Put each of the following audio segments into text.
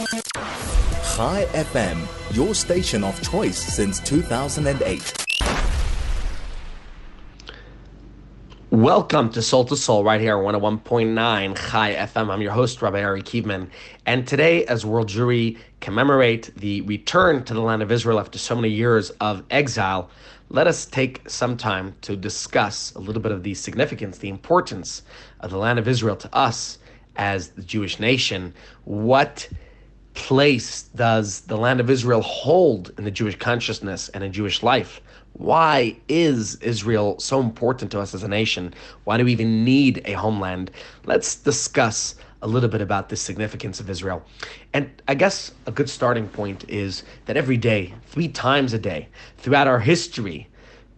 Chai FM, your station of choice since 2008. Welcome to Soul to Soul right here on 101.9 Chai FM. I'm your host, Rabbi Ari Kievman. And today, as World Jewry commemorate the return to the land of Israel after so many years of exile, let us take some time to discuss a little bit of the significance, the importance of the land of Israel to us as the Jewish nation. What place does the land of Israel hold in the Jewish consciousness and in Jewish life? Why is Israel so important to us as a nation? Why do we even need a homeland? Let's discuss a little bit about the significance of Israel. And I guess a good starting point is that every day, three times a day, throughout our history,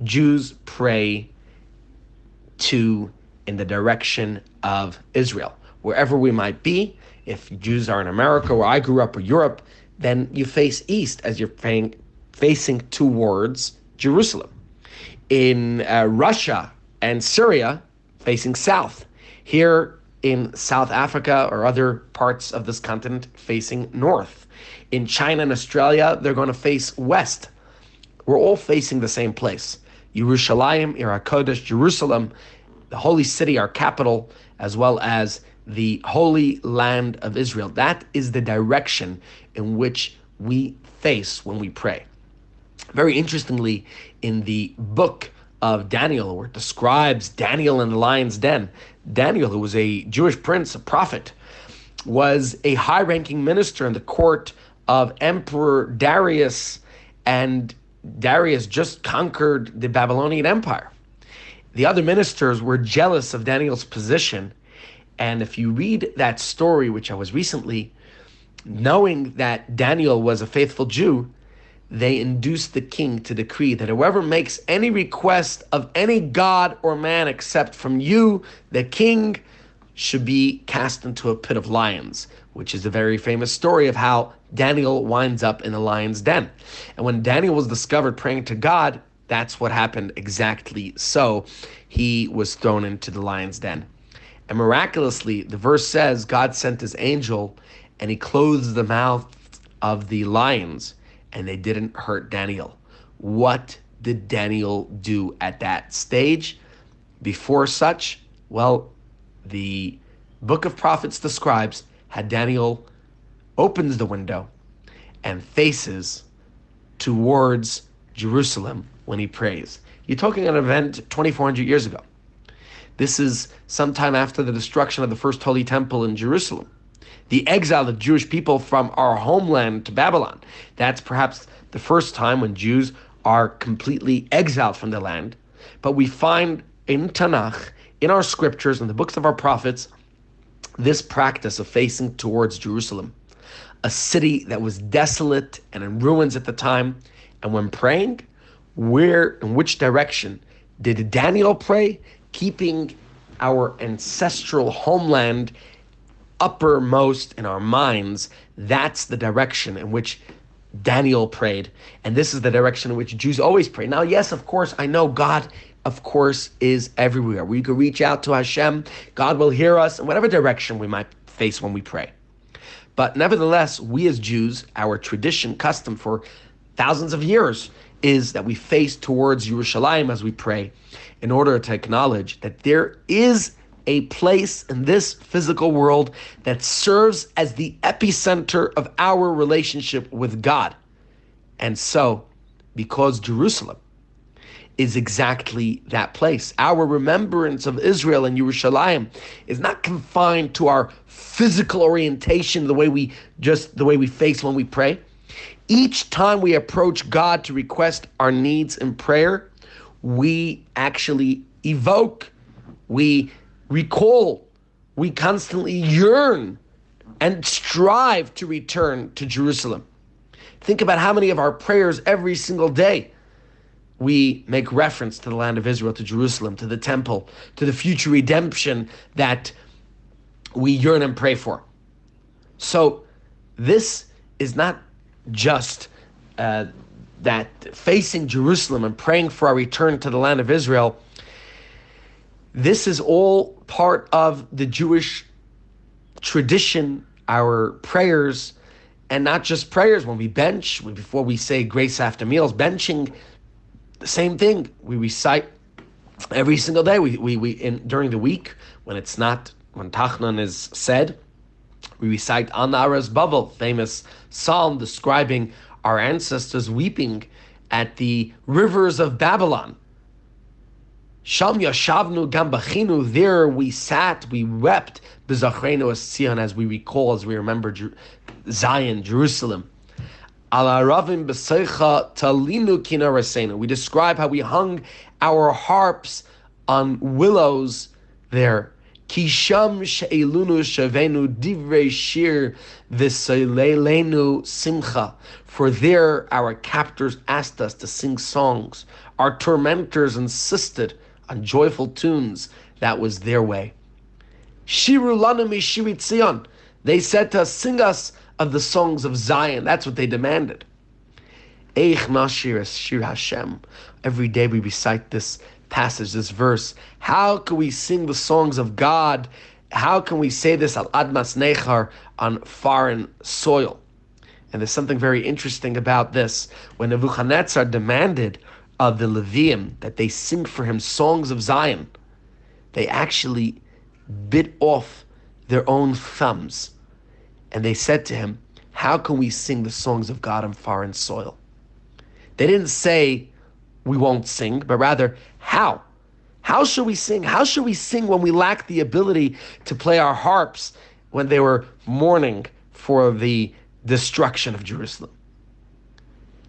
Jews pray to in the direction of Israel. Wherever we might be, if Jews are in America, where I grew up, or Europe, then you face east as you're praying, facing towards Jerusalem. In uh, Russia and Syria, facing south. Here in South Africa or other parts of this continent, facing north. In China and Australia, they're going to face west. We're all facing the same place. Yerushalayim, Ir HaKodesh, Jerusalem, the holy city, our capital, as well as the holy land of Israel. That is the direction in which we face when we pray. Very interestingly, in the book of Daniel, where it describes Daniel in the lion's den, Daniel, who was a Jewish prince, a prophet, was a high ranking minister in the court of Emperor Darius, and Darius just conquered the Babylonian Empire. The other ministers were jealous of Daniel's position. And if you read that story, which I was recently, knowing that Daniel was a faithful Jew, they induced the king to decree that whoever makes any request of any god or man except from you, the king, should be cast into a pit of lions, which is a very famous story of how Daniel winds up in the lion's den. And when Daniel was discovered praying to God, that's what happened exactly so. He was thrown into the lion's den. And miraculously, the verse says God sent his angel and he closed the mouth of the lions and they didn't hurt Daniel. What did Daniel do at that stage? Before such, well, the book of prophets describes how Daniel opens the window and faces towards Jerusalem when he prays. You're talking an event 2,400 years ago. This is sometime after the destruction of the first holy temple in Jerusalem the exile of Jewish people from our homeland to Babylon. That's perhaps the first time when Jews are completely exiled from the land. But we find in Tanakh, in our scriptures, in the books of our prophets, this practice of facing towards Jerusalem, a city that was desolate and in ruins at the time. And when praying, where, in which direction did Daniel pray? Keeping our ancestral homeland uppermost in our minds, that's the direction in which Daniel prayed. And this is the direction in which Jews always pray. Now, yes, of course, I know God, of course, is everywhere. We can reach out to Hashem, God will hear us in whatever direction we might face when we pray. But nevertheless, we as Jews, our tradition, custom for thousands of years is that we face towards Yerushalayim as we pray in order to acknowledge that there is a place in this physical world that serves as the epicenter of our relationship with God. And so, because Jerusalem is exactly that place, our remembrance of Israel and Yerushalayim is not confined to our physical orientation, the way we just the way we face when we pray. Each time we approach God to request our needs in prayer, we actually evoke, we recall, we constantly yearn and strive to return to Jerusalem. Think about how many of our prayers every single day we make reference to the land of Israel, to Jerusalem, to the temple, to the future redemption that we yearn and pray for. So, this is not just uh, that facing Jerusalem and praying for our return to the land of Israel this is all part of the Jewish tradition, our prayers, and not just prayers. When we bench, before we say grace after meals, benching, the same thing. We recite every single day. We, we, we in, during the week when it's not when Tachnan is said, we recite Al Naharos Bavel, famous psalm describing our ancestors weeping at the rivers of Babylon. Sham Yashavnu Gambachinu, there we sat, we wept, Bezachrenu as as we recall, as we remember Zion, Jerusalem. Alaravim Besecha Talinu Kinarasenu. We describe how we hung our harps on willows there. Kisham she'elunu shavenu divrei shir v'seilelenu simcha. For there our captors asked us to sing songs. Our tormentors insisted on joyful tunes. That was their way. Shiru lanu mishirit Zion. They said to us, sing us of the songs of Zion. That's what they demanded. Eich nashir shir Hashem. Every day we recite this passage, this verse. How can we sing the songs of God? How can we say this al admas nechar on foreign soil? And there's something very interesting about this. When Nebuchadnezzar demanded of the Levium that they sing for him songs of Zion, they actually bit off their own thumbs. And they said to him, How can we sing the songs of God on foreign soil? They didn't say, We won't sing, but rather, How? How should we sing? How should we sing when we lack the ability to play our harps when they were mourning for the destruction of Jerusalem?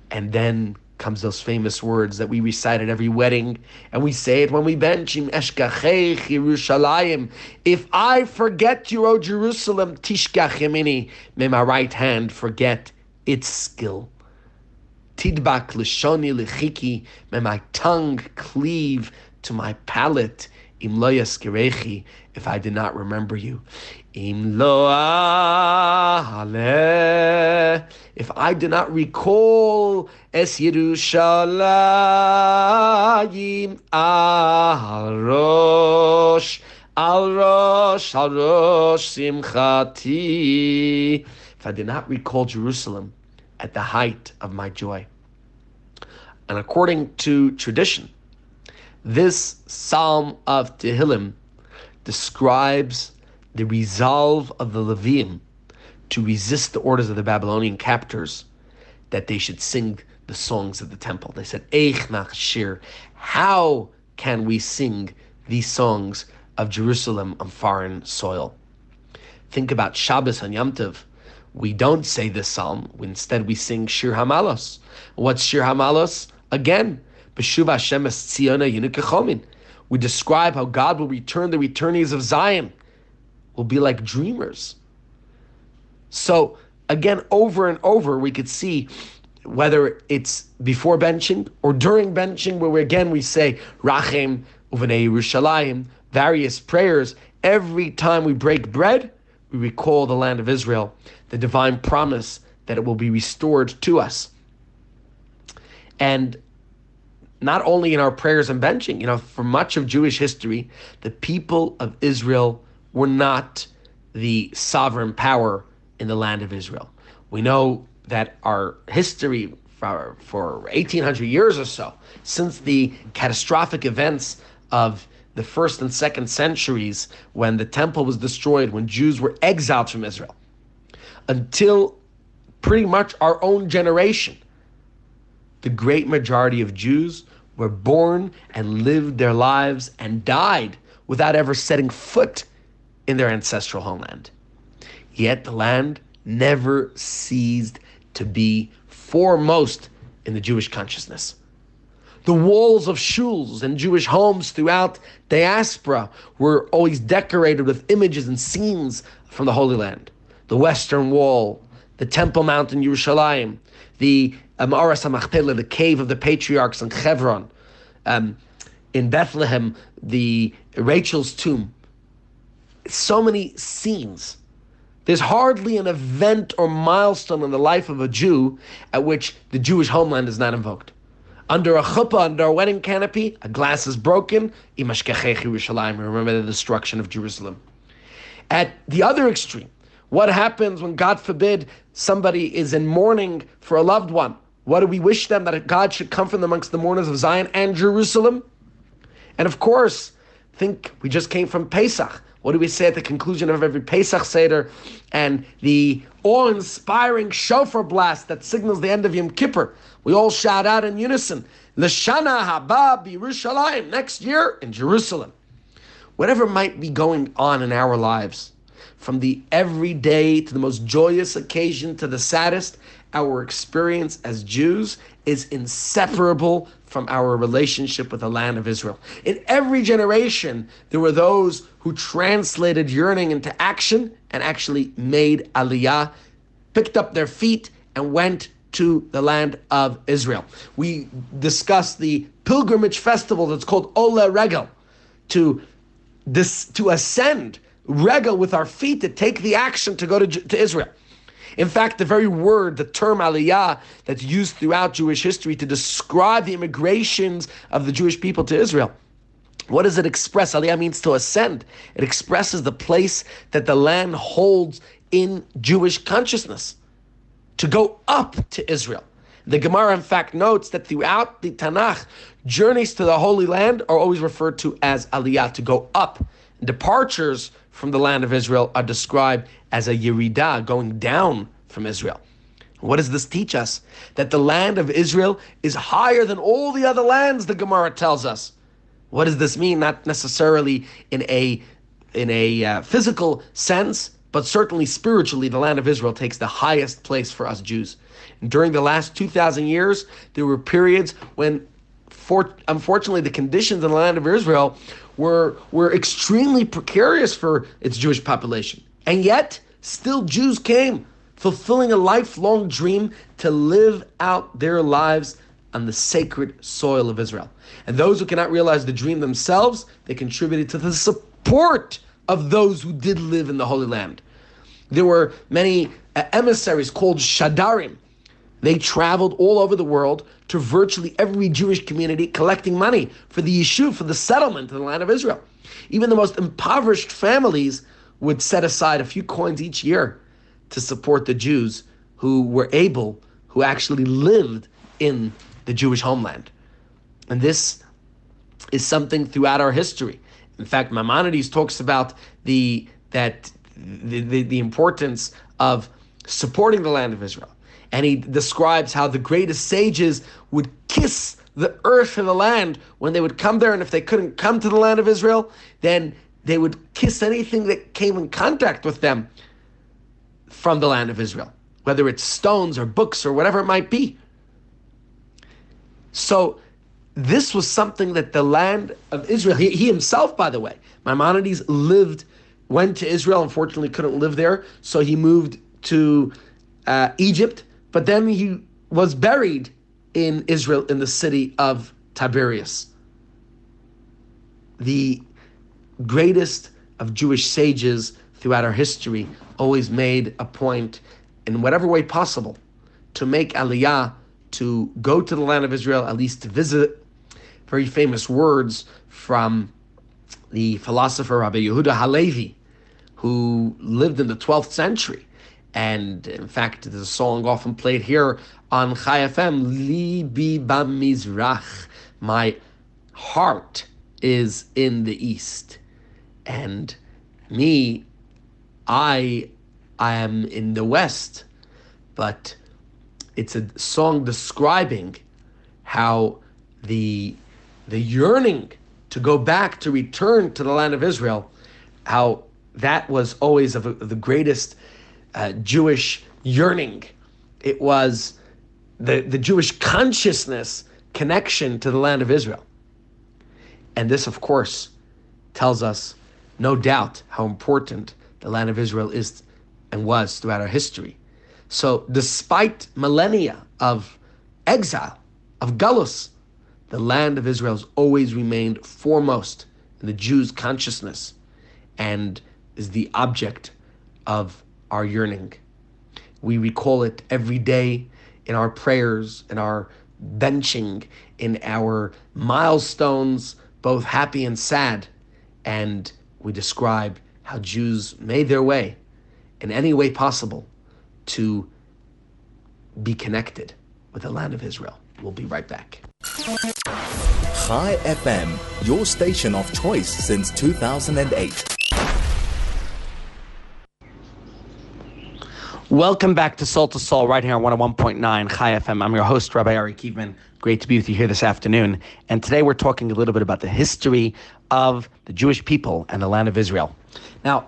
And then comes those famous words that we recite at every wedding, and we say it when we bench Eshkachech Yerushalayim. If I forget you, O Jerusalem, Tishkach Yemini, may my right hand forget its skill. Tidbak Lishoni Lichiki, may my tongue cleave to my palate. Im lo if I did not remember you. Im lo if I did not recall es Yerushalayim al rosh al rosh al rosh simchati. If I did not recall Jerusalem at the height of my joy. And according to tradition, this Psalm of Tehillim describes the resolve of the Levim to resist the orders of the Babylonian captors that they should sing the songs of the temple. They said, Eich nach shir, how can we sing these songs of Jerusalem on foreign soil? Think about Shabbos and Yom Tov. We don't say this psalm. Instead, we sing Shir Hamalos. What's Shir Hamalos? Again, Beshuv Hashem es Tziona we describe how God will return the returnees of Zion, will be like dreamers. So again, over and over, we could see whether it's before benching or during benching, where we, again we say Rachem Uvanei Yerushalayim, various prayers. Every time we break bread, we recall the land of Israel, the divine promise that it will be restored to us. And not only in our prayers and benching, you know, for much of Jewish history, the people of Israel were not the sovereign power in the land of Israel. We know that our history for, for 1800 years or so, since the catastrophic events of the first and second centuries when the temple was destroyed, when Jews were exiled from Israel, until pretty much our own generation, the great majority of Jews were born and lived their lives and died without ever setting foot in their ancestral homeland. Yet the land never ceased to be foremost in the Jewish consciousness. The walls of shuls and Jewish homes throughout diaspora were always decorated with images and scenes from the Holy Land. The Western Wall, the Temple Mount in Yerushalayim, the Me'aras HaMachpelah, the cave of the patriarchs in Hebron, um, in Bethlehem, the Rachel's tomb. So many scenes. There's hardly an event or milestone in the life of a Jew at which the Jewish homeland is not invoked. Under a chuppah, under a wedding canopy, a glass is broken. Imashkechech Yerushalayim, remember the destruction of Jerusalem. At the other extreme, What happens when, God forbid, somebody is in mourning for a loved one? What do we wish them that God should come from amongst the mourners of Zion and Jerusalem? And of course, think we just came from Pesach. What do we say at the conclusion of every Pesach Seder? And the awe-inspiring shofar blast that signals the end of Yom Kippur. We all shout out in unison, L'shana haba Yerushalayim, next year in Jerusalem. Whatever might be going on in our lives, from the everyday to the most joyous occasion to the saddest, our experience as Jews is inseparable from our relationship with the land of Israel. In every generation, there were those who translated yearning into action and actually made aliyah, picked up their feet, and went to the land of Israel. We discussed the pilgrimage festival that's called Ola Regel to this to ascend regel with our feet to take the action to go to, to Israel. In fact, the very word, the term aliyah, that's used throughout Jewish history to describe the immigrations of the Jewish people to Israel. What does it express? Aliyah means to ascend. It expresses the place that the land holds in Jewish consciousness. To go up to Israel. The Gemara, in fact, notes that throughout the Tanakh, journeys to the Holy Land are always referred to as aliyah, to go up. Departures from the land of Israel are described as a yeridah, going down from Israel. What does this teach us? That the land of Israel is higher than all the other lands, the Gemara tells us. What does this mean? Not necessarily in a in a uh, physical sense, but certainly spiritually, the land of Israel takes the highest place for us Jews. And during the last 2,000 years, there were periods when, for, unfortunately, the conditions in the land of Israel were, were extremely precarious for its Jewish population. And yet, still Jews came, fulfilling a lifelong dream to live out their lives on the sacred soil of Israel. And those who cannot realize the dream themselves, they contributed to the support of those who did live in the Holy Land. There were many uh, emissaries called Shadarim. They traveled all over the world to virtually every Jewish community collecting money for the yishuv, for the settlement in the land of Israel. Even the most impoverished families would set aside a few coins each year to support the Jews who were able, who actually lived in the Jewish homeland. And this is something throughout our history. In fact, Maimonides talks about the that the, the, the importance of supporting the land of Israel. And he describes how the greatest sages would kiss the earth and the land when they would come there. And if they couldn't come to the land of Israel, then they would kiss anything that came in contact with them from the land of Israel, whether it's stones or books or whatever it might be. So this was something that the land of Israel, he, he himself, by the way, Maimonides lived, went to Israel, unfortunately couldn't live there, so he moved to uh, Egypt but then he was buried in Israel in the city of Tiberias. The greatest of Jewish sages throughout our history always made a point, in whatever way possible, to make Aliyah, to go to the land of Israel, at least to visit. Very famous words from the philosopher Rabbi Yehuda Halevi, who lived in the 12th century and in fact, there's a song often played here on Chai FM, Libi Bamizrach. My heart is in the east. And me, I I am in the west. But it's a song describing how the the yearning to go back to return to the land of Israel, how that was always of, the greatest uh, Jewish yearning. It was the, the Jewish consciousness connection to the land of Israel. And this, of course, tells us, no doubt, how important the land of Israel is and was throughout our history. So, despite millennia of exile, of galus, the land of Israel has always remained foremost in the Jews' consciousness and is the object of our yearning. We recall it every day in our prayers, in our benching, in our milestones, both happy and sad. And we describe how Jews made their way in any way possible to be connected with the land of Israel. We'll be right back. Chai FM, your station of choice since 2008. Welcome back to Soul to Soul right here on 101.9 Chai FM. I'm your host, Rabbi Ari Kievman. Great to be with you here this afternoon. And today we're talking a little bit about the history of the Jewish people and the land of Israel. Now,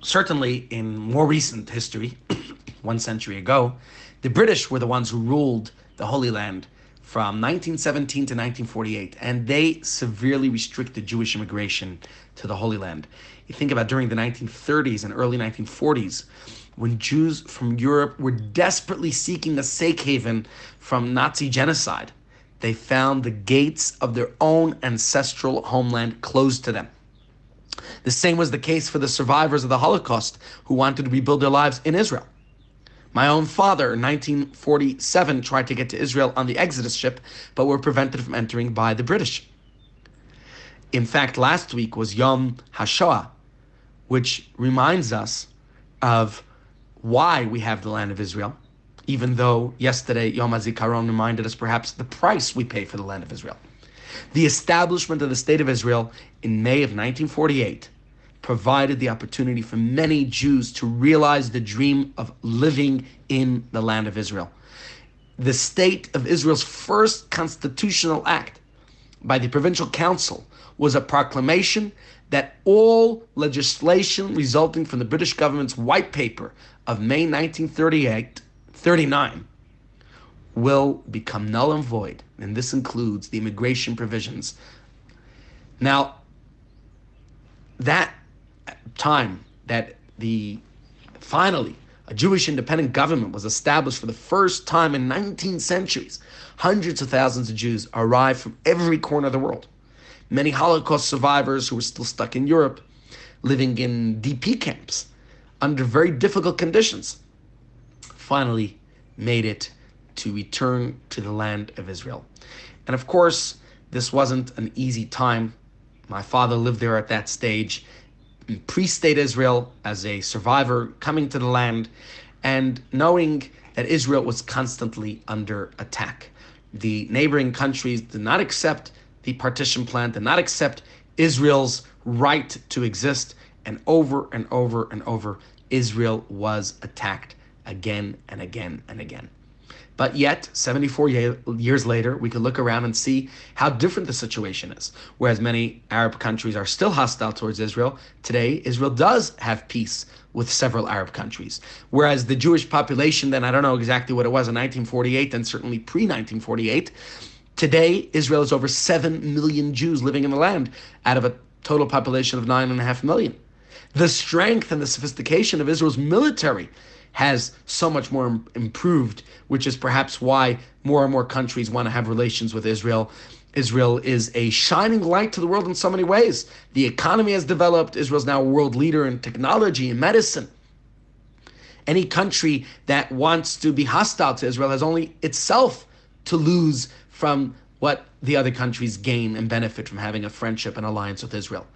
certainly in more recent history, one century ago, the British were the ones who ruled the Holy Land from 1917 to 1948, and they severely restricted Jewish immigration to the Holy Land. You think about during the 1930s and early 1940s, when Jews from Europe were desperately seeking a safe haven from Nazi genocide, they found the gates of their own ancestral homeland closed to them. The same was the case for the survivors of the Holocaust who wanted to rebuild their lives in Israel. My own father, in 1947, tried to get to Israel on the Exodus ship, but were prevented from entering by the British. In fact, last week was Yom HaShoah, which reminds us of why we have the land of Israel, even though yesterday Yom HaZikaron reminded us perhaps the price we pay for the land of Israel. The establishment of the State of Israel in May of 1948 provided the opportunity for many Jews to realize the dream of living in the land of Israel. The State of Israel's first constitutional act by the Provisional Council was a proclamation that all legislation resulting from the British government's white paper of May 1938 39 will become null and void, and this includes the immigration provisions. Now, that time that the finally a Jewish independent government was established for the first time in 19 centuries, hundreds of thousands of Jews arrived from every corner of the world. Many Holocaust survivors who were still stuck in Europe, living in DP camps under very difficult conditions, finally made it to return to the land of Israel. And of course, this wasn't an easy time. My father lived there at that stage, in pre state Israel, as a survivor coming to the land, and knowing that Israel was constantly under attack. The neighboring countries did not accept the partition plan, did not accept Israel's right to exist, and over and over and over, Israel was attacked again and again and again. But yet, 74 years later, we can look around and see how different the situation is. Whereas many Arab countries are still hostile towards Israel, today Israel does have peace with several Arab countries. Whereas the Jewish population, then I don't know exactly what it was in 1948 and certainly pre 1948, today Israel is over 7 million Jews living in the land out of a total population of 9.5 million. The strength and the sophistication of Israel's military has so much more improved, which is perhaps why more and more countries want to have relations with Israel. Israel is a shining light to the world in so many ways. The economy has developed. Israel's now a world leader in technology and medicine. Any country that wants to be hostile to Israel has only itself to lose from what the other countries gain and benefit from having a friendship and alliance with Israel.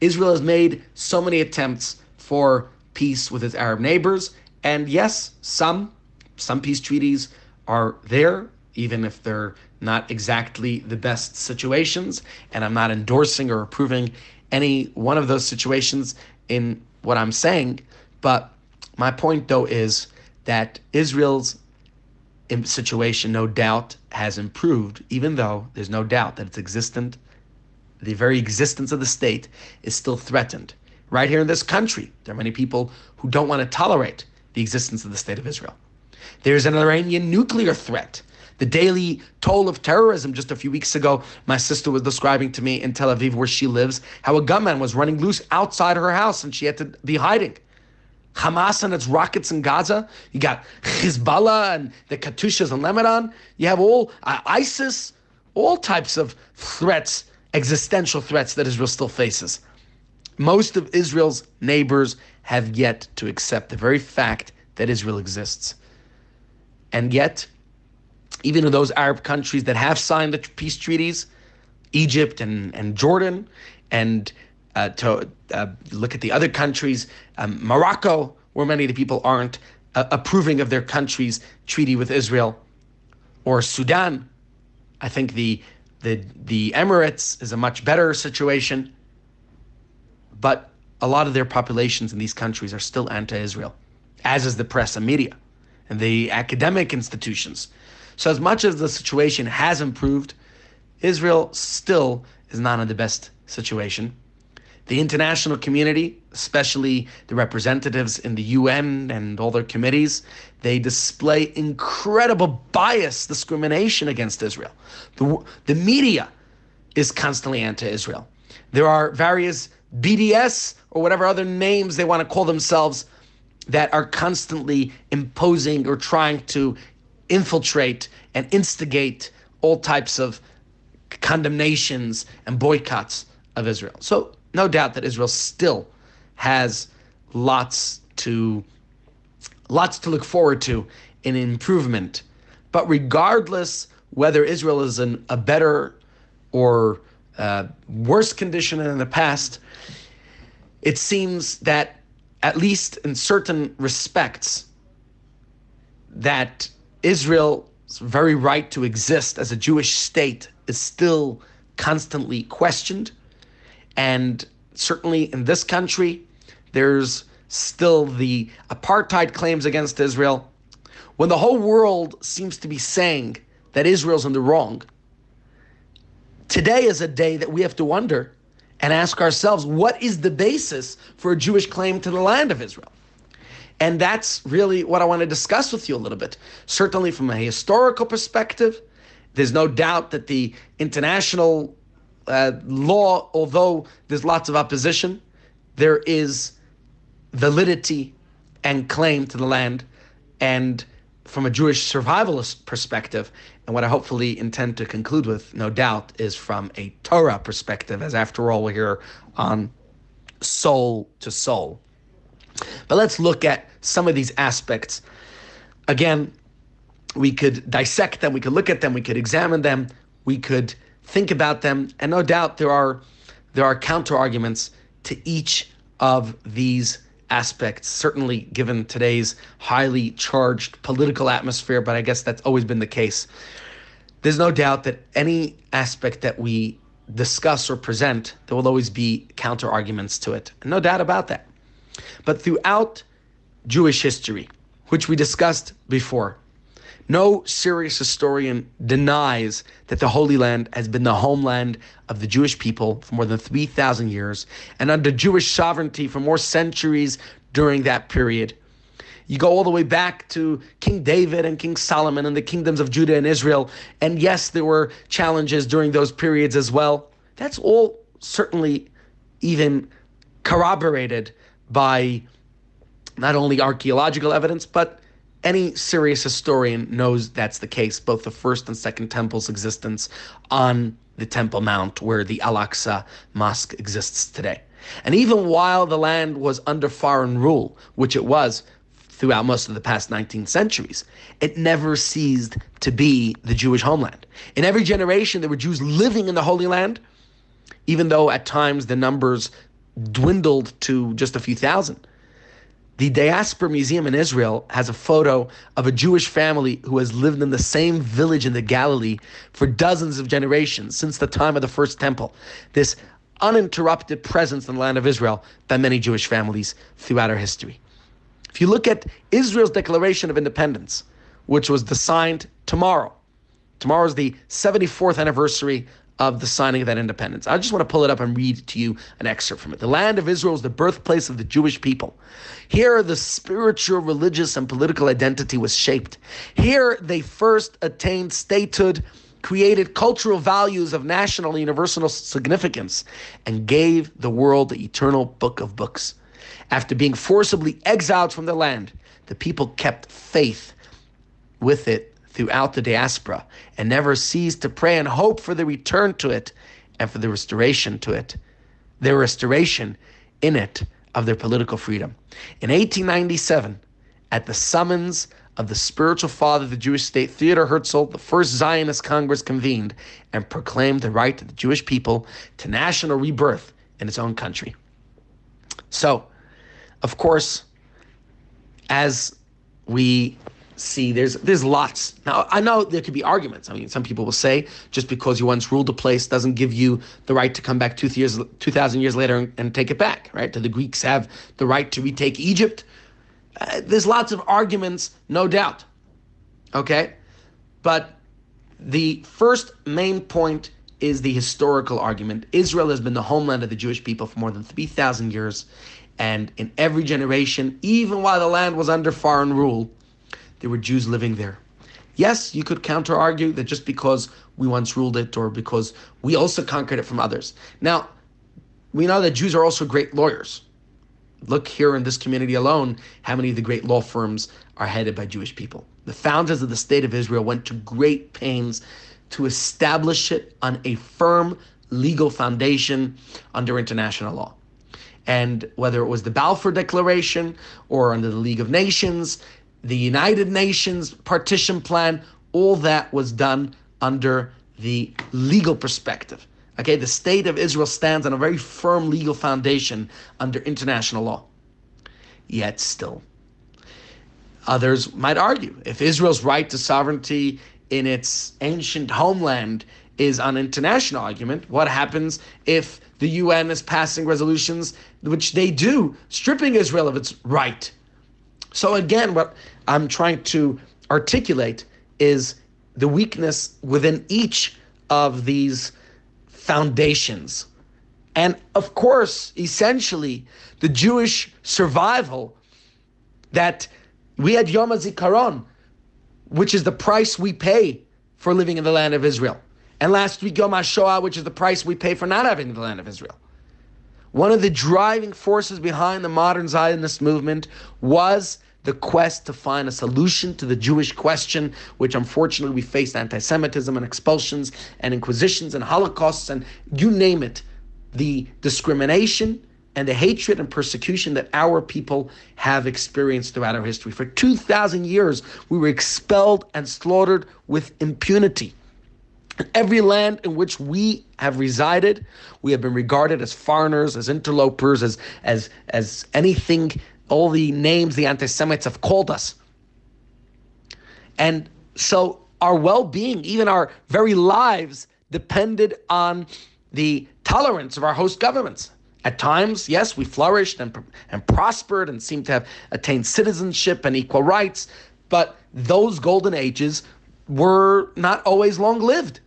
Israel has made so many attempts for peace with its Arab neighbors, and yes, some some peace treaties are there, even if they're not exactly the best situations. And I'm not endorsing or approving any one of those situations in what I'm saying. But my point, though, is that Israel's situation, no doubt, has improved, even though there's no doubt that it's existent. The very existence of the state is still threatened. Right here in this country, there are many people who don't want to tolerate the existence of the State of Israel. There's an Iranian nuclear threat. The daily toll of terrorism just a few weeks ago, my sister was describing to me in Tel Aviv, where she lives, how a gunman was running loose outside her house and she had to be hiding. Hamas and its rockets in Gaza. You got Hezbollah and the Katyushas in Lebanon. You have all uh, ISIS, all types of threats, existential threats that Israel still faces. Most of Israel's neighbors have yet to accept the very fact that Israel exists. And yet, even in those Arab countries that have signed the peace treaties, Egypt and, and Jordan, and uh, to uh, look at the other countries, um, Morocco, where many of the people aren't uh, approving of their country's treaty with Israel, or Sudan. I think the the the Emirates is a much better situation, but a lot of their populations in these countries are still anti-Israel, as is the press and media and the academic institutions. So as much as the situation has improved, Israel still is not in the best situation. The international community, especially the representatives in the UN and all their committees, they display incredible bias, discrimination against Israel. The, the media is constantly anti Israel. There are various BDS or whatever other names they want to call themselves that are constantly imposing or trying to infiltrate and instigate all types of condemnations and boycotts of Israel. So, no doubt that Israel still has lots to lots to look forward to in improvement. But regardless whether Israel is in a better or uh, worse condition than in the past, it seems that at least in certain respects, that Israel's very right to exist as a Jewish state is still constantly questioned. And certainly in this country, there's still the apartheid claims against Israel. When the whole world seems to be saying that Israel's in the wrong, today is a day that we have to wonder and ask ourselves what is the basis for a Jewish claim to the land of Israel? And that's really what I want to discuss with you a little bit. Certainly, from a historical perspective, there's no doubt that the international uh, law, although there's lots of opposition, there is validity and claim to the land. And from a Jewish survivalist perspective, and what I hopefully intend to conclude with, no doubt, is from a Torah perspective, as after all, we're here on soul to soul. But let's look at some of these aspects. Again, we could dissect them, we could look at them, we could examine them, we could think about them, and no doubt there are there are counter arguments to each of these aspects, certainly given today's highly charged political atmosphere, but I guess that's always been the case. There's no doubt that any aspect that we discuss or present, there will always be counter arguments to it. No doubt about that. But throughout Jewish history, which we discussed before, no serious historian denies that the Holy Land has been the homeland of the Jewish people for more than 3,000 years and under Jewish sovereignty for more centuries during that period. You go all the way back to King David and King Solomon and the kingdoms of Judah and Israel. And yes, there were challenges during those periods as well. That's all certainly even corroborated by not only archaeological evidence, but any serious historian knows that's the case, both the first and second temple's existence on the Temple Mount, where the Al Aqsa Mosque exists today. And even while the land was under foreign rule, which it was throughout most of the past 19 centuries, it never ceased to be the Jewish homeland. In every generation, there were Jews living in the Holy Land, even though at times the numbers dwindled to just a few thousand. The Diaspora Museum in Israel has a photo of a Jewish family who has lived in the same village in the Galilee for dozens of generations since the time of the first temple. This uninterrupted presence in the land of Israel by many Jewish families throughout our history. If you look at Israel's Declaration of Independence, which was signed tomorrow, tomorrow is the 74th anniversary of the signing of that independence. I just want to pull it up and read to you an excerpt from it. The land of Israel is the birthplace of the Jewish people. Here, the spiritual, religious, and political identity was shaped. Here, they first attained statehood, created cultural values of national and universal significance, and gave the world the eternal book of books. After being forcibly exiled from the land, the people kept faith with it throughout the diaspora and never ceased to pray and hope for the return to it and for the restoration to it, their restoration in it of their political freedom. In 1897, at the summons of the spiritual father of the Jewish state, Theodor Herzl, the first Zionist Congress convened and proclaimed the right of the Jewish people to national rebirth in its own country. So, of course, as we see there's there's lots. Now i know there could be arguments. I mean some people will say just because you once ruled a place doesn't give you the right to come back two years 2000 years later and, and take it back right? Do the greeks have the right to retake egypt? Uh, there's lots of arguments no doubt okay? But the first main point is the historical argument. Israel has been the homeland of the jewish people for more than 3000 years and in every generation even while the land was under foreign rule there were Jews living there. Yes, you could counter argue that just because we once ruled it or because we also conquered it from others. Now, we know that Jews are also great lawyers. Look here in this community alone, how many of the great law firms are headed by Jewish people. The founders of the state of Israel went to great pains to establish it on a firm legal foundation under international law. And whether it was the Balfour Declaration or under the League of Nations, the United Nations partition plan, all that was done under the legal perspective. Okay, the state of Israel stands on a very firm legal foundation under international law. Yet still, others might argue if Israel's right to sovereignty in its ancient homeland is an international argument, what happens if the UN is passing resolutions, which they do, stripping Israel of its right so again, what I'm trying to articulate is the weakness within each of these foundations. And of course, essentially, the Jewish survival that we had Yom HaZikaron, which is the price we pay for living in the land of Israel. And last week, Yom HaShoah, which is the price we pay for not having the land of Israel. One of the driving forces behind the modern Zionist movement was the quest to find a solution to the Jewish question, which unfortunately we faced anti Semitism and expulsions and inquisitions and holocausts and you name it. The discrimination and the hatred and persecution that our people have experienced throughout our history. For 2,000 years, we were expelled and slaughtered with impunity. Every land in which we have resided, we have been regarded as foreigners, as interlopers, as as as anything, all the names the anti-Semites have called us. And so our well-being, even our very lives, depended on the tolerance of our host governments. At times, yes, we flourished and, and prospered and seemed to have attained citizenship and equal rights, but those golden ages were not always long lived.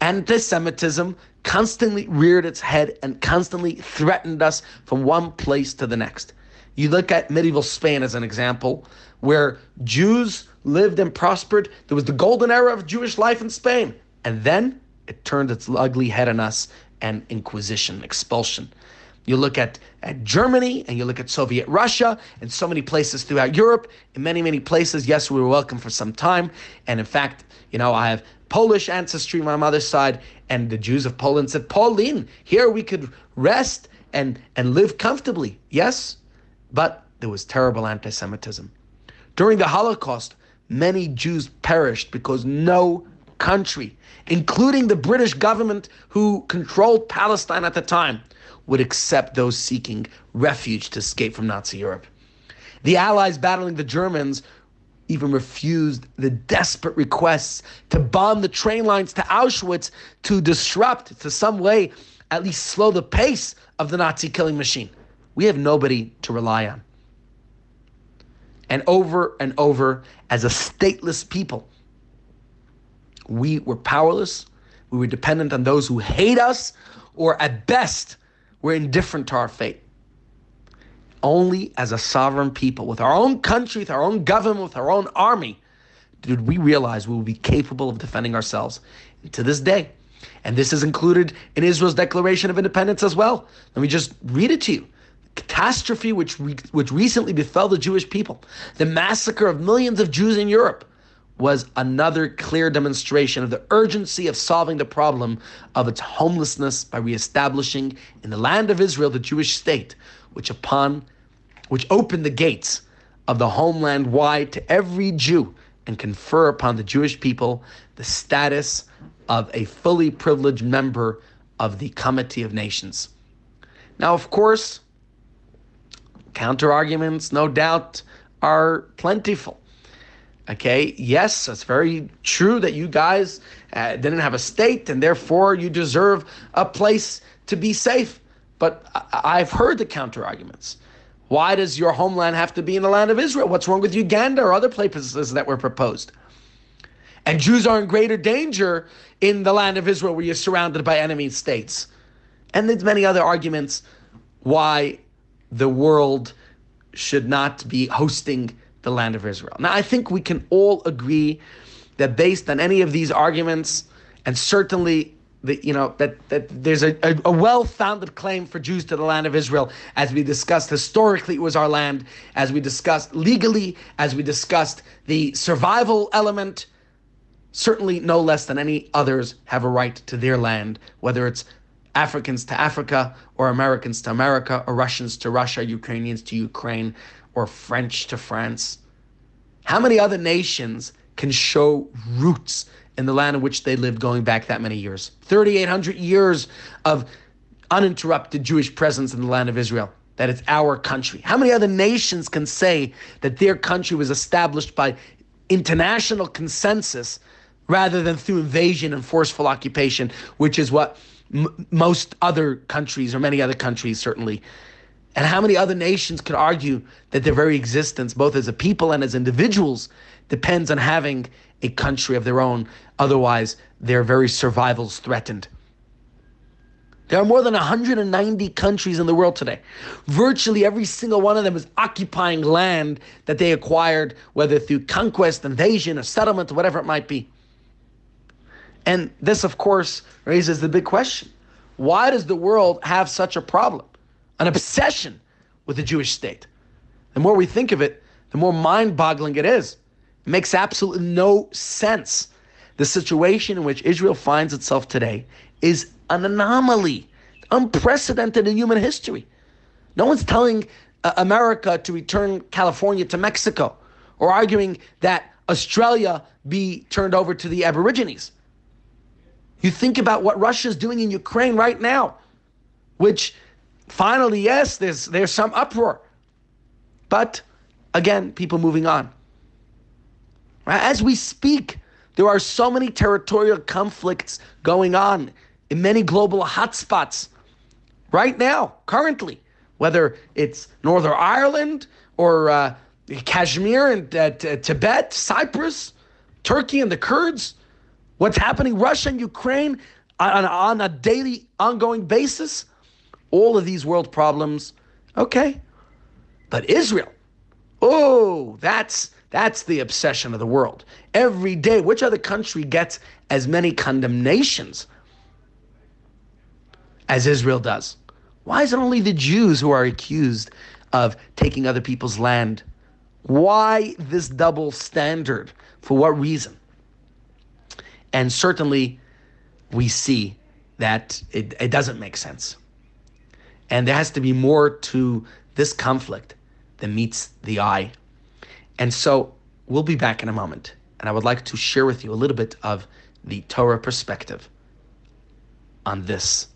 Anti Semitism constantly reared its head and constantly threatened us from one place to the next. You look at medieval Spain as an example, where Jews lived and prospered. There was the golden era of Jewish life in Spain. And then it turned its ugly head on us and inquisition, expulsion. You look at, at Germany and you look at Soviet Russia and so many places throughout Europe. In many, many places, yes, we were welcome for some time. And in fact, you know, I have Polish ancestry my mother's side, and the Jews of Poland said, Polin, here we could rest and, and live comfortably. Yes, but there was terrible anti Semitism. During the Holocaust, many Jews perished because no country, including the British government who controlled Palestine at the time, would accept those seeking refuge to escape from Nazi Europe. The Allies battling the Germans even refused the desperate requests to bomb the train lines to Auschwitz to disrupt, to some way, at least slow the pace of the Nazi killing machine. We have nobody to rely on. And over and over, as a stateless people, we were powerless. We were dependent on those who hate us, or at best, we're indifferent to our fate. Only as a sovereign people, with our own country, with our own government, with our own army, did we realize we would be capable of defending ourselves. And to this day, and this is included in Israel's Declaration of Independence as well. Let me just read it to you. Catastrophe which, re- which recently befell the Jewish people, the massacre of millions of Jews in Europe, was another clear demonstration of the urgency of solving the problem of its homelessness by reestablishing in the land of Israel the Jewish state, which upon which opened the gates of the homeland wide to every Jew and confer upon the Jewish people the status of a fully privileged member of the Comity of Nations. Now, of course, counter arguments, no doubt, are plentiful. Okay, yes, it's very true that you guys uh, didn't have a state and therefore you deserve a place to be safe. But I've heard the counter arguments. Why does your homeland have to be in the land of Israel? What's wrong with Uganda or other places that were proposed? And Jews are in greater danger in the land of Israel where you're surrounded by enemy states. And there's many other arguments why the world should not be hosting the land of Israel. Now, I think we can all agree that based on any of these arguments, and certainly the, you know that, that there's a, a, a well-founded claim for Jews to the land of Israel, as we discussed historically, it was our land, as we discussed legally, as we discussed the survival element. Certainly, no less than any others have a right to their land, whether it's Africans to Africa, or Americans to America, or Russians to Russia, Ukrainians to Ukraine, or French to France. How many other nations can show roots in the land in which they lived going back that many years? 3,800 years of uninterrupted Jewish presence in the land of Israel. That it's our country. How many other nations can say that their country was established by international consensus rather than through invasion and forceful occupation, which is what m- most other countries, or many other countries certainly, and how many other nations could argue that their very existence, both as a people and as individuals, depends on having a country of their own? Otherwise, their very survival is threatened. There are more than 190 countries in the world today. Virtually every single one of them is occupying land that they acquired, whether through conquest, invasion, or settlement, whatever it might be. And this, of course, raises the big question why does the world have such a problem? an obsession with the Jewish state. The more we think of it, the more mind boggling it is. Makes absolutely no sense. The situation in which Israel finds itself today is an anomaly, unprecedented in human history. No one's telling uh, America to return California to Mexico or arguing that Australia be turned over to the Aborigines. You think about what Russia is doing in Ukraine right now, which finally, yes, there's there's some uproar. But again, people moving on. As we speak, there are so many territorial conflicts going on in many global hotspots right now, currently, whether it's Northern Ireland or uh, Kashmir and uh, t- Tibet, Cyprus, Turkey and the Kurds, what's happening Russia and Ukraine on, on a daily, ongoing basis. All of these world problems, okay. But Israel, oh, that's that's the obsession of the world. Every day, which other country gets as many condemnations as Israel does? Why is it only the Jews who are accused of taking other people's land? Why this double standard? For what reason? And certainly, we see that it, it doesn't make sense. And there has to be more to this conflict than meets the eye. And so we'll be back in a moment. And I would like to share with you a little bit of the Torah perspective on this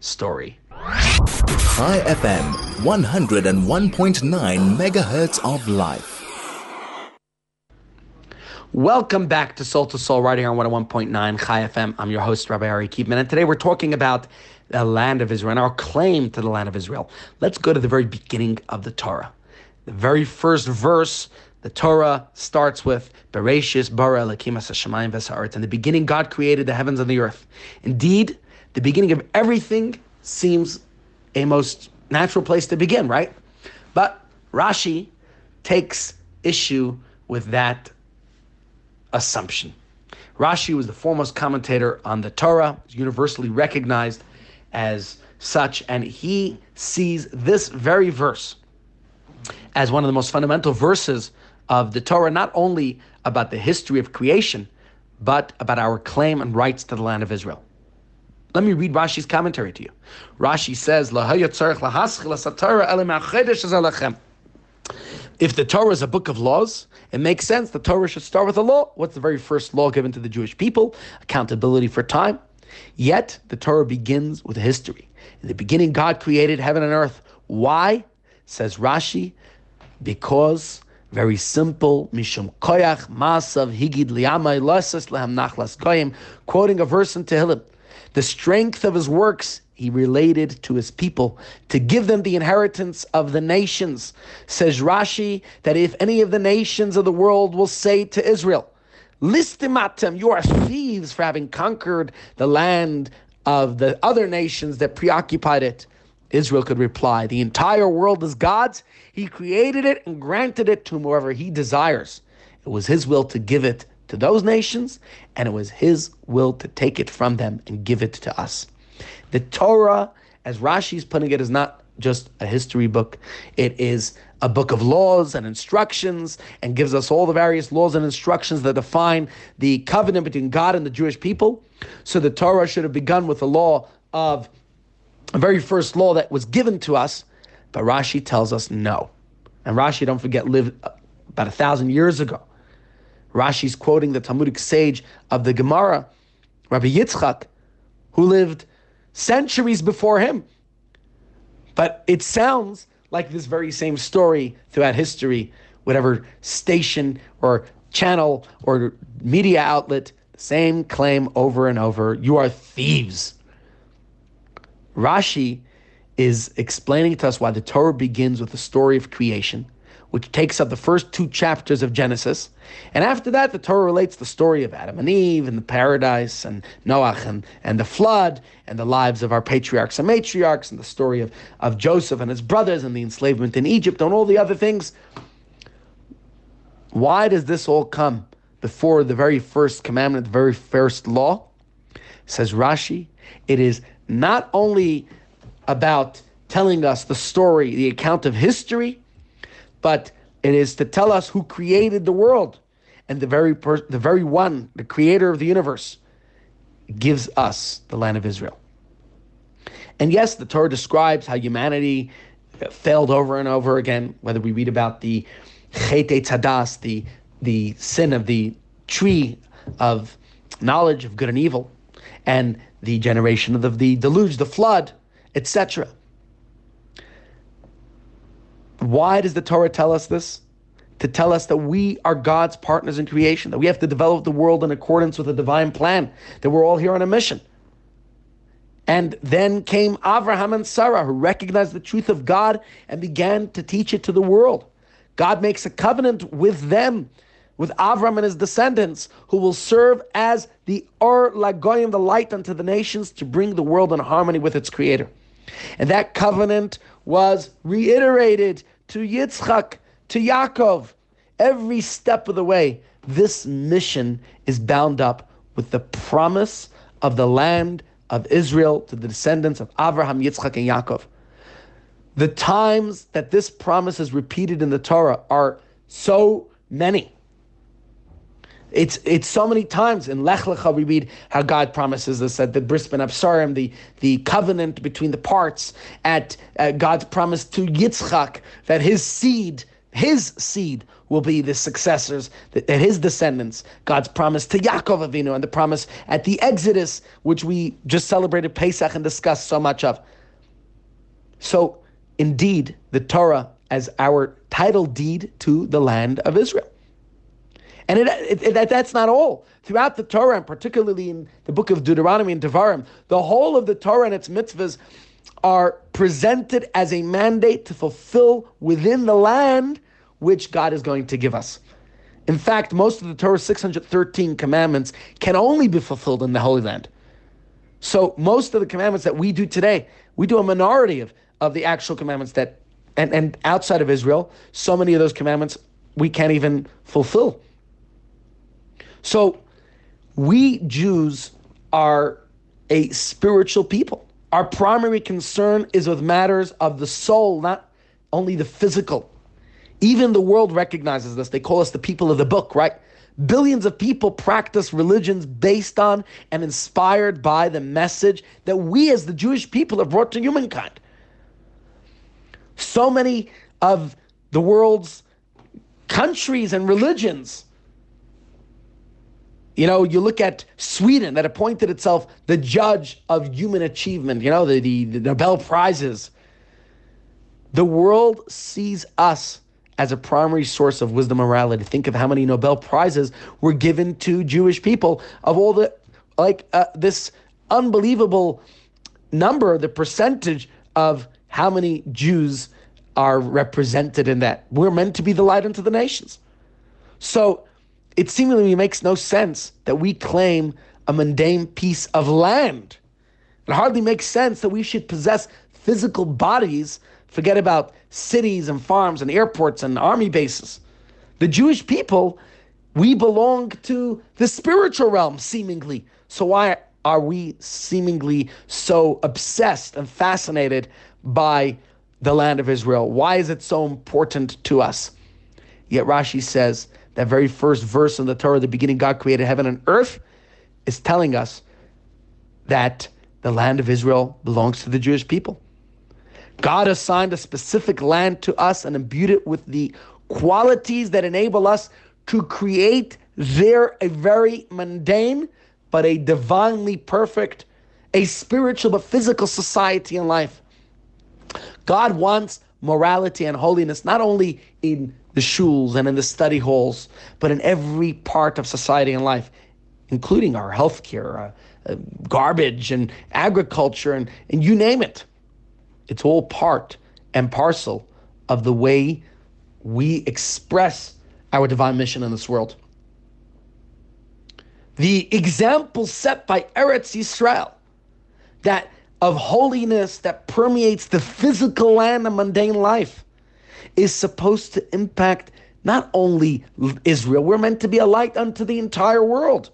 story. Chai FM, 101.9 megahertz of life. Welcome back to Soul to Soul, right here on 101.9 Chai FM. I'm your host, Rabbi Ari Kievman, and today we're talking about the land of Israel and our claim to the land of Israel. Let's go to the very beginning of the Torah. The very first verse, the Torah starts with Bereshis bara Elokim hashamayim v'sa'aretz. In the beginning, God created the heavens and the earth. Indeed, the beginning of everything seems a most natural place to begin, right? But Rashi takes issue with that assumption. Rashi was the foremost commentator on the Torah, universally recognized as such, and he sees this very verse as one of the most fundamental verses of the Torah, not only about the history of creation, but about our claim and rights to the land of Israel. Let me read Rashi's commentary to you. Rashi says, if the Torah is a book of laws, it makes sense the Torah should start with a law. What's the very first law given to the Jewish people? Accountability for time. Yet the Torah begins with history. In the beginning, God created heaven and earth. Why? Says Rashi, because Very simple. Mishum koyach masav higid liamai lasas lehem nachlas. Quoting a verse in Tehillim. The strength of his works he related to his people to give them the inheritance of the nations. Says Rashi that if any of the nations of the world will say to Israel, Listimatem, you are thieves for having conquered the land of the other nations that preoccupied it. Israel could reply, The entire world is God's. He created it and granted it to whoever He desires. It was His will to give it to those nations, and it was His will to take it from them and give it to us. The Torah, as Rashi is putting it, is not just a history book. It is a book of laws and instructions and gives us all the various laws and instructions that define the covenant between God and the Jewish people. So the Torah should have begun with the law of very first law that was given to us, but Rashi tells us no. And Rashi, don't forget, lived uh, about a thousand years ago. Rashi's quoting the Talmudic sage of the Gemara, Rabbi Yitzchak, who lived centuries before him. But it sounds like this very same story throughout history, whatever station or channel or media outlet, same claim over and over you are thieves. Rashi is explaining to us why the Torah begins with the story of creation, which takes up the first two chapters of Genesis. And after that, the Torah relates the story of Adam and Eve and the paradise and Noach and, and the flood and the lives of our patriarchs and matriarchs and the story of, of Joseph and his brothers and the enslavement in Egypt and all the other things. Why does this all come before the very first commandment, the very first law? Says Rashi, it is not only about telling us the story, the account of history, but it is to tell us who created the world. And the very per- the very one, the creator of the universe, gives us the land of Israel. And yes, the Torah describes how humanity uh, failed over and over again, whether we read about the Chet Tzadas, the, the sin of the tree of knowledge of good and evil, and the generation of the, the deluge, the flood, etc. Why does the Torah tell us this? To tell us that we are God's partners in creation, that we have to develop the world in accordance with a divine plan, that we're all here on a mission. And then came Abraham and Sarah, who recognized the truth of God and began to teach it to the world. God makes a covenant with them with Avram and his descendants, who will serve as the Or Lagoyim, the light unto the nations, to bring the world in harmony with its creator. And that covenant was reiterated to Yitzchak, to Yaakov. Every step of the way, this mission is bound up with the promise of the land of Israel to the descendants of Abraham, Yitzchak, and Yaakov. The times that this promise is repeated in the Torah are so many. It's it's so many times in Lech Lecha we read how God promises us that the bris bein habesarim, the the covenant between the parts, at uh, God's promise to Yitzchak that his seed, his seed will be the successors, that, his descendants. God's promise to Yaakov Avinu and the promise at the Exodus, which we just celebrated Pesach and discussed so much of. So, indeed, the Torah as our title deed to the land of Israel. And it, it, it, that's not all. Throughout the Torah, and particularly in the book of Deuteronomy and Devarim, the whole of the Torah and its mitzvahs are presented as a mandate to fulfill within the land which God is going to give us. In fact, most of the Torah's 613 commandments can only be fulfilled in the Holy Land. So most of the commandments that we do today, we do a minority of, of the actual commandments that, and, and outside of Israel, so many of those commandments we can't even fulfill. So we Jews are a spiritual people. Our primary concern is with matters of the soul, not only the physical. Even the world recognizes this. They call us the people of the book, right? Billions of people practice religions based on and inspired by the message that we as the Jewish people have brought to humankind. So many of the world's countries and religions you know, you look at Sweden that appointed itself the judge of human achievement, you know, the, the, the Nobel Prizes. The world sees us as a primary source of wisdom and morality. Think of how many Nobel Prizes were given to Jewish people of all the, like, uh, this unbelievable number, the percentage of how many Jews are represented in that. We're meant to be the light unto the nations. So it seemingly makes no sense that we claim a mundane piece of land. It hardly makes sense that we should possess physical bodies, forget about cities and farms and airports and army bases. The Jewish people, we belong to the spiritual realm, seemingly. So why are we seemingly so obsessed and fascinated by the land of Israel? Why is it so important to us? Yet Rashi says that very first verse in the Torah, the beginning God created heaven and earth, is telling us that the land of Israel belongs to the Jewish people. God assigned a specific land to us and imbued it with the qualities that enable us to create there a very mundane but a divinely perfect, a spiritual but physical society and life. God wants morality and holiness not only in the shuls and in the study halls, but in every part of society and life, including our healthcare, uh, uh, garbage and agriculture, and, and you name it. It's all part and parcel of the way we express our divine mission in this world. The example set by Eretz Yisrael, that of holiness that permeates the physical and mundane life, is supposed to impact not only Israel, we're meant to be a light unto the entire world.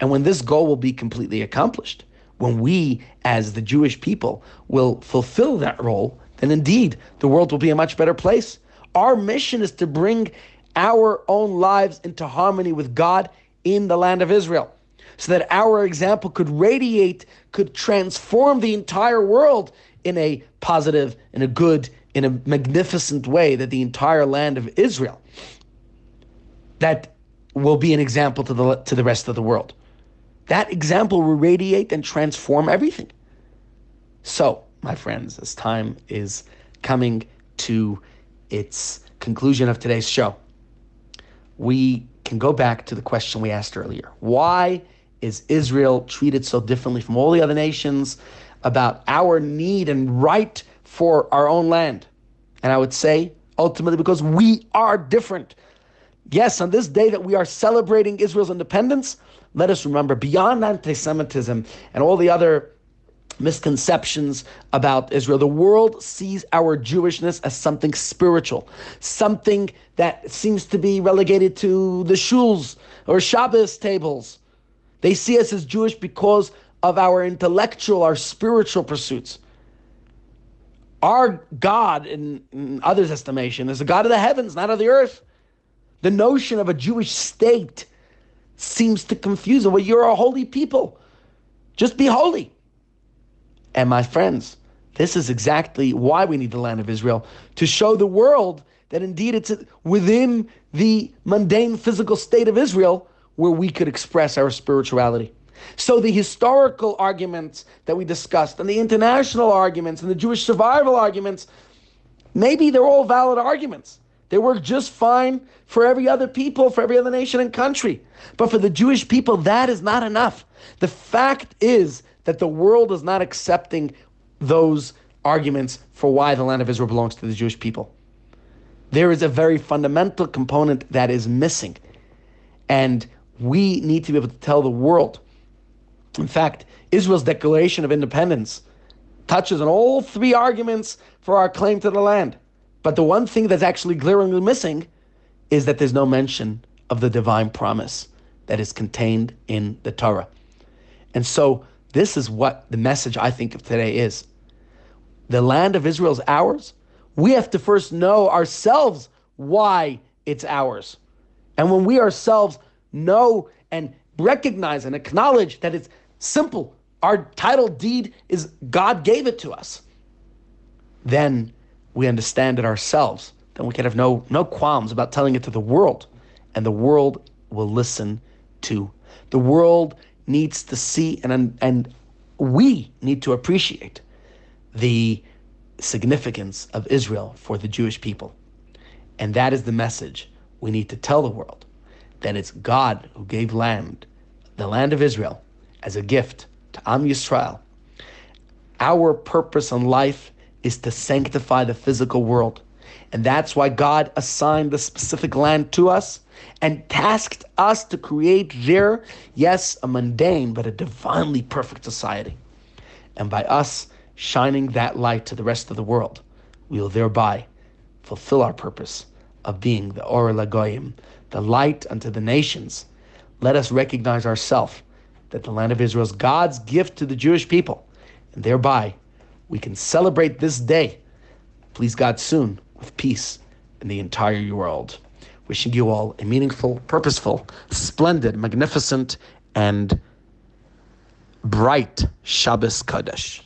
And when this goal will be completely accomplished, when we, as the Jewish people, will fulfill that role, then indeed the world will be a much better place. Our mission is to bring our own lives into harmony with God in the land of Israel so that our example could radiate, could transform the entire world in a positive, in a good, in a magnificent way, that the entire land of Israel that will be an example to the to the rest of the world. That example will radiate and transform everything. So, my friends, as time is coming to its conclusion of today's show, we can go back to the question we asked earlier. Why is Israel treated so differently from all the other nations about our need and right for our own land? And I would say, ultimately, because we are different. Yes, on this day that we are celebrating Israel's independence, let us remember beyond anti Semitism and all the other misconceptions about Israel. The world sees our Jewishness as something spiritual, something that seems to be relegated to the shuls or Shabbos tables. They see us as Jewish because of our intellectual, our spiritual pursuits. Our God, in, in others' estimation, is the God of the heavens, not of the earth. The notion of a Jewish state seems to confuse them. Well, you're a holy people. Just be holy. And my friends, this is exactly why we need the land of Israel to show the world that indeed it's within the mundane physical state of Israel where we could express our spirituality. So the historical arguments that we discussed and the international arguments and the Jewish survival arguments, maybe they're all valid arguments. They work just fine for every other people, for every other nation and country. But for the Jewish people, that is not enough. The fact is that the world is not accepting those arguments for why the land of Israel belongs to the Jewish people. There is a very fundamental component that is missing. And we need to be able to tell the world. In fact, Israel's declaration of independence touches on all three arguments for our claim to the land. But the one thing that's actually glaringly missing is that there's no mention of the divine promise that is contained in the Torah. And so, this is what the message I think of today is. The land of Israel is ours. We have to first know ourselves why it's ours. And when we ourselves know and recognize and acknowledge that it's simple, our title deed is God gave it to us, then we understand it ourselves, then we can have no, no qualms about telling it to the world. And the world will listen to. The world needs to see and, and we need to appreciate the significance of Israel for the Jewish people. And that is the message we need to tell the world that it's God who gave land, the land of Israel, as a gift to Am Yisrael. Our purpose in life is to sanctify the physical world. And that's why God assigned the specific land to us and tasked us to create there, yes, a mundane, but a divinely perfect society. And by us shining that light to the rest of the world, we will thereby fulfill our purpose of being the Or Lagoyim, the light unto the nations. Let us recognize ourselves that the land of Israel is God's gift to the Jewish people, and thereby we can celebrate this day, please God soon, with peace in the entire world. Wishing you all a meaningful, purposeful, splendid, magnificent, and bright Shabbos Kodesh.